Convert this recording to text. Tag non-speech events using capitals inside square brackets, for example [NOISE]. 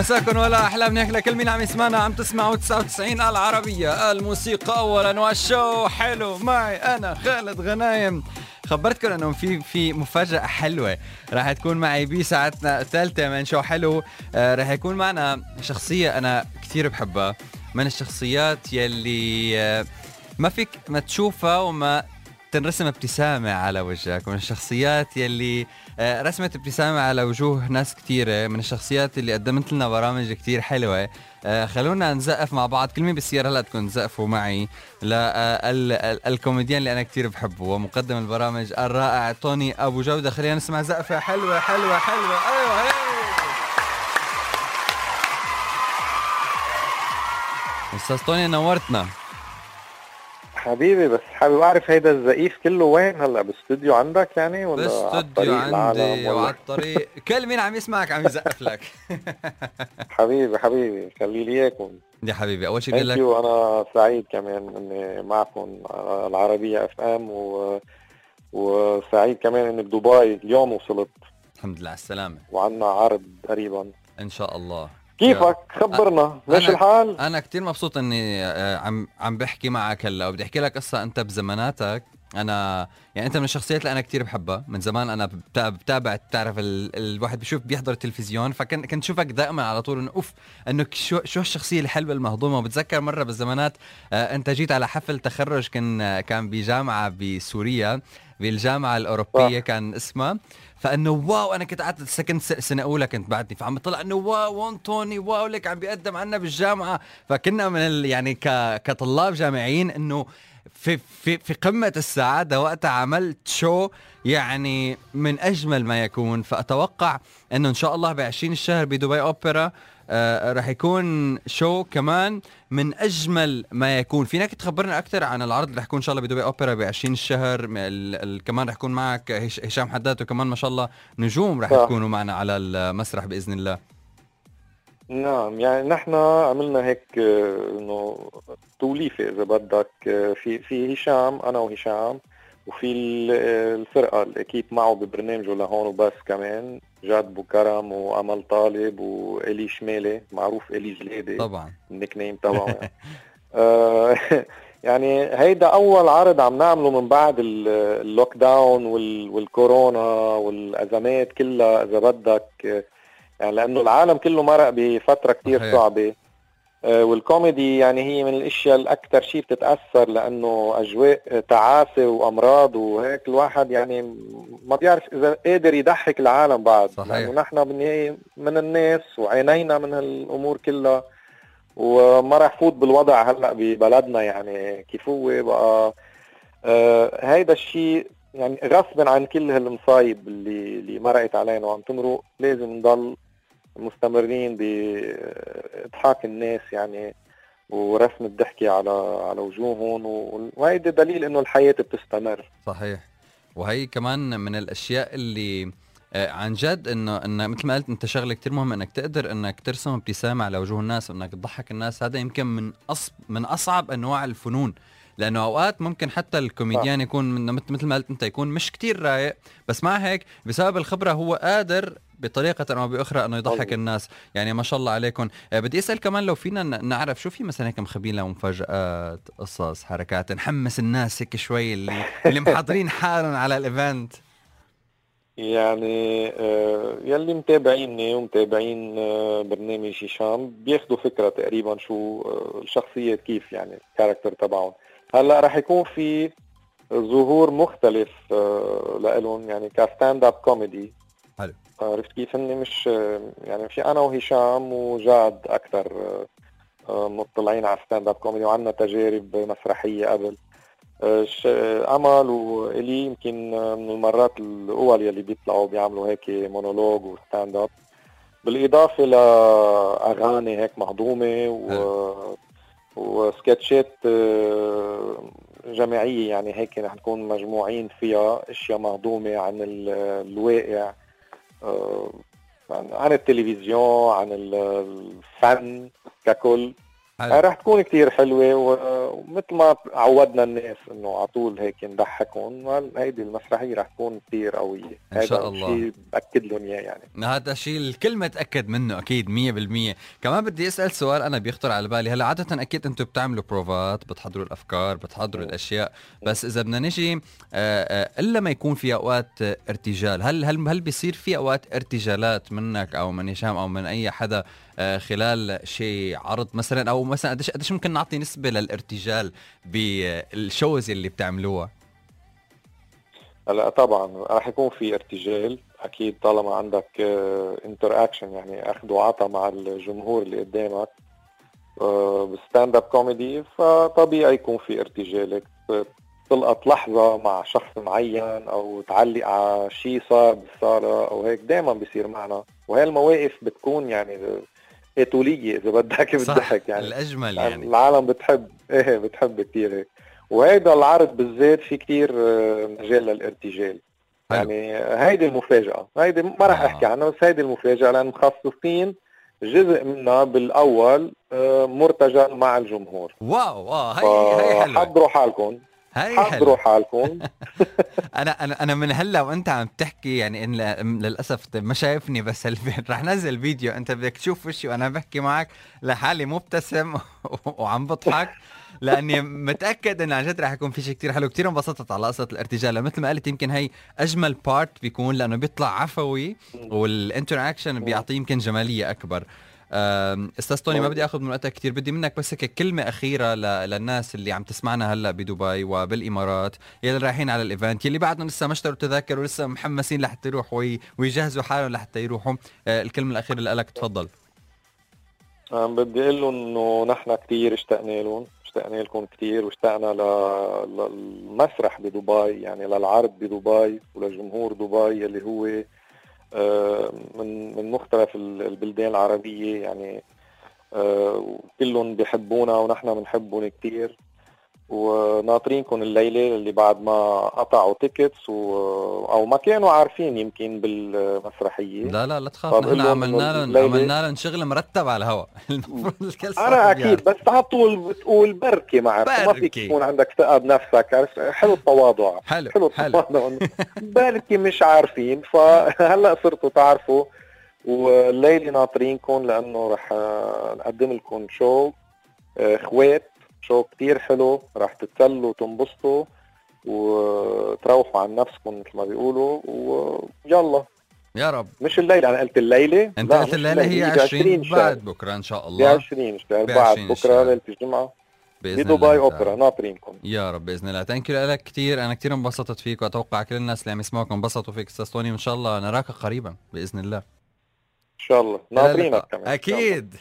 مساكن ولا احلام هيك لكل مين عم يسمعنا عم تسمعوا 99 العربية. الموسيقى اولا والشو. حلو معي أنا خالد غنايم. خبرتكم إنه في في مفاجأة حلوة. راح تكون معي بساعتنا الثالثة من شو حلو. آه راح يكون معنا شخصية أنا كثير بحبها. من الشخصيات يلي آه ما فيك ما تشوفها وما تنرسم ابتسامة على وجهك من الشخصيات يلي آه، رسمت ابتسامة على وجوه ناس كثيرة من الشخصيات اللي قدمت لنا برامج كثير حلوة. آه، خلونا نزقف مع بعض. كل مين بالسيارة هلا تكون تزقفوا معي. للكوميديان اللي أنا كثير بحبه ومقدم البرامج الرائع توني أبو جودة. خلينا نسمع زقفة حلوة حلوة حلوة. أيوة هي. أستاذ توني نورتنا. حبيبي بس حابب أعرف هيدا الزقيف كله وين هلأ؟ بالاستوديو عندك يعني ولا بالاستوديو عندي وعلى الطريق. [LAUGHS] كل مين عم يسمعك عم يزقف لك. [LAUGHS] حبيبي حبيبي خلي لي إياكم. يا حبيبي أول شيء بدي لك أنا سعيد كمان إني معكم العربية اف ام و... وسعيد كمان إني بدبي اليوم وصلت. الحمد لله على السلامة. وعندنا عرض قريبا. إن شاء الله. كيفك؟ خبرنا. ليش الحال؟ أنا كثير مبسوط إني آه، عم عم بحكي معك هلأ. وبدي أحكي لك قصة أنت بزماناتك. أنا يعني أنت من الشخصيات اللي أنا كثير بحبها. من زمان أنا بتابع بتعرف ال... الواحد بشوف بيحضر التلفزيون. فكنت كنت شوفك دائما على طول إنه أوف إنه شو شو الشخصية الحلوة المهضومة. وبتذكر مرة بالزمانات آه أنت جيت على حفل تخرج كان كان بجامعة بسوريا. بالجامعة الأوروبية آه. كان اسمها فإنه wow أنا كنت قعدت سكنت سنة أولى كنت بعدني. فعم بطلع إنه wow وون توني wow لك عم بيقدم عنا بالجامعة. فكنا من ال يعني ك كطلاب جامعيين إنه في في في قمة السعادة وقتها عملت شو يعني من أجمل ما يكون. فأتوقع إنه إن شاء الله ب 20 الشهر بدبي أوبرا آه رح يكون شو كمان من أجمل ما يكون. فينك تخبرنا أكثر عن العرض اللي رح يكون إن شاء الله بدبي أوبرا ب 20 الشهر كمان رح يكون معك هشام حداد وكمان ما شاء الله نجوم رح يكونوا معنا على المسرح بإذن الله. نعم يعني نحن عملنا هيك آه، إنه توليفة إذا بدك. آه، في في هشام أنا وهشام وفي الفرقة ال équipe معه ببرنامجه لهون وبس كمان. جاد بوكرم وأمل طالب وإلي شمالي معروف إلي جليدي طبعا. ال nickname تبعه يعني. [LAUGHS] آه، [LAUGHS] يعني هيدا أول عرض عم نعمله من بعد ال lockdown والكورونا والأزمات كلها إذا بدك. يعني لأنه العالم كله مرق بفترة كثير صعبة. والكوميدي يعني هي من الأشياء الأكثر شيء بتتأثر لأنه أجواء تعاسة وأمراض وهيك الواحد يعني ما بيعرف إذا قادر يضحك العالم بعد صحيح. لأنه نحن بالنهايه من الناس وعينينا من هالأمور كلها وما رح فوت بالوضع هلأ ببلدنا يعني كيف هو بقى آه هيدا الشيء يعني غصبا عن كل هالمصايب اللي اللي مرقت علينا وعم تمرق لازم نضل مستمرين باضحاك الناس يعني ورسم الضحكة على على وجوههم وهيدا دليل إنه الحياة بتستمر. صحيح. وهي كمان من الأشياء اللي آه، عن جد انه إنه مثل ما قلت أنت شغلة كثير مهمة إنك تقدر إنك ترسم ابتسامة على وجوه الناس وإنك تضحك الناس. هذا يمكن من أصب من أصعب أنواع الفنون. لأنه أوقات ممكن حتى الكوميديان يكون مثل ما قلت أنت يكون مش كتير رايق بس مع هيك بسبب الخبرة هو قادر بطريقة أو بأخرى أنه يضحك أوه. الناس. يعني ما شاء الله عليكم. آه، بدي أسأل كمان لو فينا نعرف شو في مثلا هيك مخبين لهم مفاجآت قصص حركات نحمس الناس هيك شوي اللي [LAUGHS] اللي محضرين حالهم على ال event. يعني آه يلي متابعيني ومتابعين آه برنامج هشام بياخذوا فكرة تقريبا شو الشخصيه كيف يعني ال character تبعهم. هلأ رح يكون في ظهور مختلف لهم يعني ك stand-up comedy. عرفت كيف اني مش يعني في أنا وهشام وجاد أكثر آه، مطلعين على stand-up comedy وعندنا تجارب مسرحية قبل. آه، أمل وإلي يمكن من المرات الأول يلي بيطلعوا بيعملوا هيك مونولوج و stand-up بالإضافة لاغاني هيك مهضومة و وسكتشات آه، جماعية يعني هيك رح نكون مجموعين فيها أشياء مهضومة عن الواقع. آه، عن التلفزيون عن الفن ككل. حلو. رح تكون كتير حلوة ومثل ما عودنا الناس إنه على طول هيك نضحكهم هيدي المسرحية رح تكون كتير قوية. إن شاء الله. شيء بأكد لهم إياه يعني. هذا الشيء الكل متاكد منه أكيد 100% كمان بدي أسأل سؤال أنا بيخطر على بالي. هلأ عادة أكيد أنتم بتعملوا بروفات بتحضروا الأفكار بتحضروا الأشياء بس إذا بدنا نجي آه، آه، إلا ما يكون في أوقات ارتجال هل هل هل بيصير في أوقات ارتجالات منك أو من هشام أو من أي حدا آه، خلال شيء عرض مثلا؟ أو مثلا قديش قديش ممكن نعطي نسبة للارتجال بالشوز اللي بتعملوها؟ هلا طبعا راح يكون في ارتجال. أكيد طالما عندك inter آه، اكشن يعني أخذ وعطى مع الجمهور اللي قدامك ب stand-up comedy فطبيعي يكون في ارتجال. تلقط لحظة مع شخص معين أو تعلق على شيء صار بالصالة أو هيك دائما بيصير معنا. وهي المواقف بتكون يعني ايتوليه إذا بدك بالضحك يعني. الأجمل يعني, يعني. العالم بتحب إيه بتحب كثير هيك وهيدا العرض بالذات في كثير آه، مجال للإرتجال. يعني هيدي المفاجأة. هيدي ما راح آه. أحكي عنها بس هيدي المفاجأة لأن مخصصين جزء منها بالأول آه، مرتجل مع الجمهور. واو واو هي هي حلوة. حضروا حالكم. هاي حضروا حالكم. [LAUGHS] أنا أنا أنا من هلا وأنت عم تحكي يعني إن للأسف ما شايفني بس [LAUGHS] رح نزل فيديو. أنت بدك تشوف وشي وأنا بحكي معك لحالي مبتسم [LAUGHS] وعم بضحك لأني متأكد انه عن جد رح يكون في شيء كثير حلو. كثير انبسطت على قصة الارتجال. مثل ما قلت يمكن هي أجمل part بيكون لأنه بيطلع عفوي وال interaction بيعطيه يمكن جمالية أكبر. أستاذ توني ما بدي آخذ من وقتك كثير بدي منك بس هيك كلمة أخيرة للناس اللي عم تسمعنا هلأ بدبي وبالإمارات يلي رايحين على ال event يلي بعدهم لسه ما اشتروا تذاكر ولسه محمسين لحتى يروحوا ويجهزوا حالهم لحتى يروحوا. أه، الكلمة الأخيرة لك تفضل. بدي أقول لهم إنه نحن كثير اشتقنا لهم اشتقنا لكم كثير واشتقنا للمسرح بدبي يعني للعرض بدبي ولجمهور دبي اللي هو آه، من من مختلف البلدان العربية يعني آه، كلهم بيحبونا ونحن بنحبهم كثير وناطرينكم الليلة اللي بعد ما قطعوا تيكتس و... أو ما كانوا عارفين يمكن بالمسرحية. لا لا لا تخاف. نحن عملنا لهم عملنا لهم شغل مرتب على الهواء. [LAUGHS] أنا أكيد بس على طول بتقول بركي معك ما فيك تكون عندك ثقة بنفسك حلو التواضع. حلو حلو التواضع. [LAUGHS] بركي مش عارفين. فهلا صرتوا تعرفوا. والليلة ناطرينكم لأنه رح نقدم لكم شو آه، اخوات شو كتير حلو راح تتسلوا وتنبسطوا وتروحوا عن نفسكم مثل ما بيقولوا ويلا. يا رب. مش الليلة أنا قلت الليلة. أنت قلت الليلة هي 20 بعد بكرة إن شاء الله. 20 شهر بعد بكرة ليلة الجمعة. بإذن بدبي أوبرا ناطرينكم. يا رب بإذن الله. thank you لك كثير أنا كثير انبسطت فيك وأتوقع كل الناس اللي عم يسمعوك انبسطوا فيك. أستاذ توني وإن شاء الله. نراك قريبا بإذن الله. إن شاء الله. ناطرينك كمان. أكيد.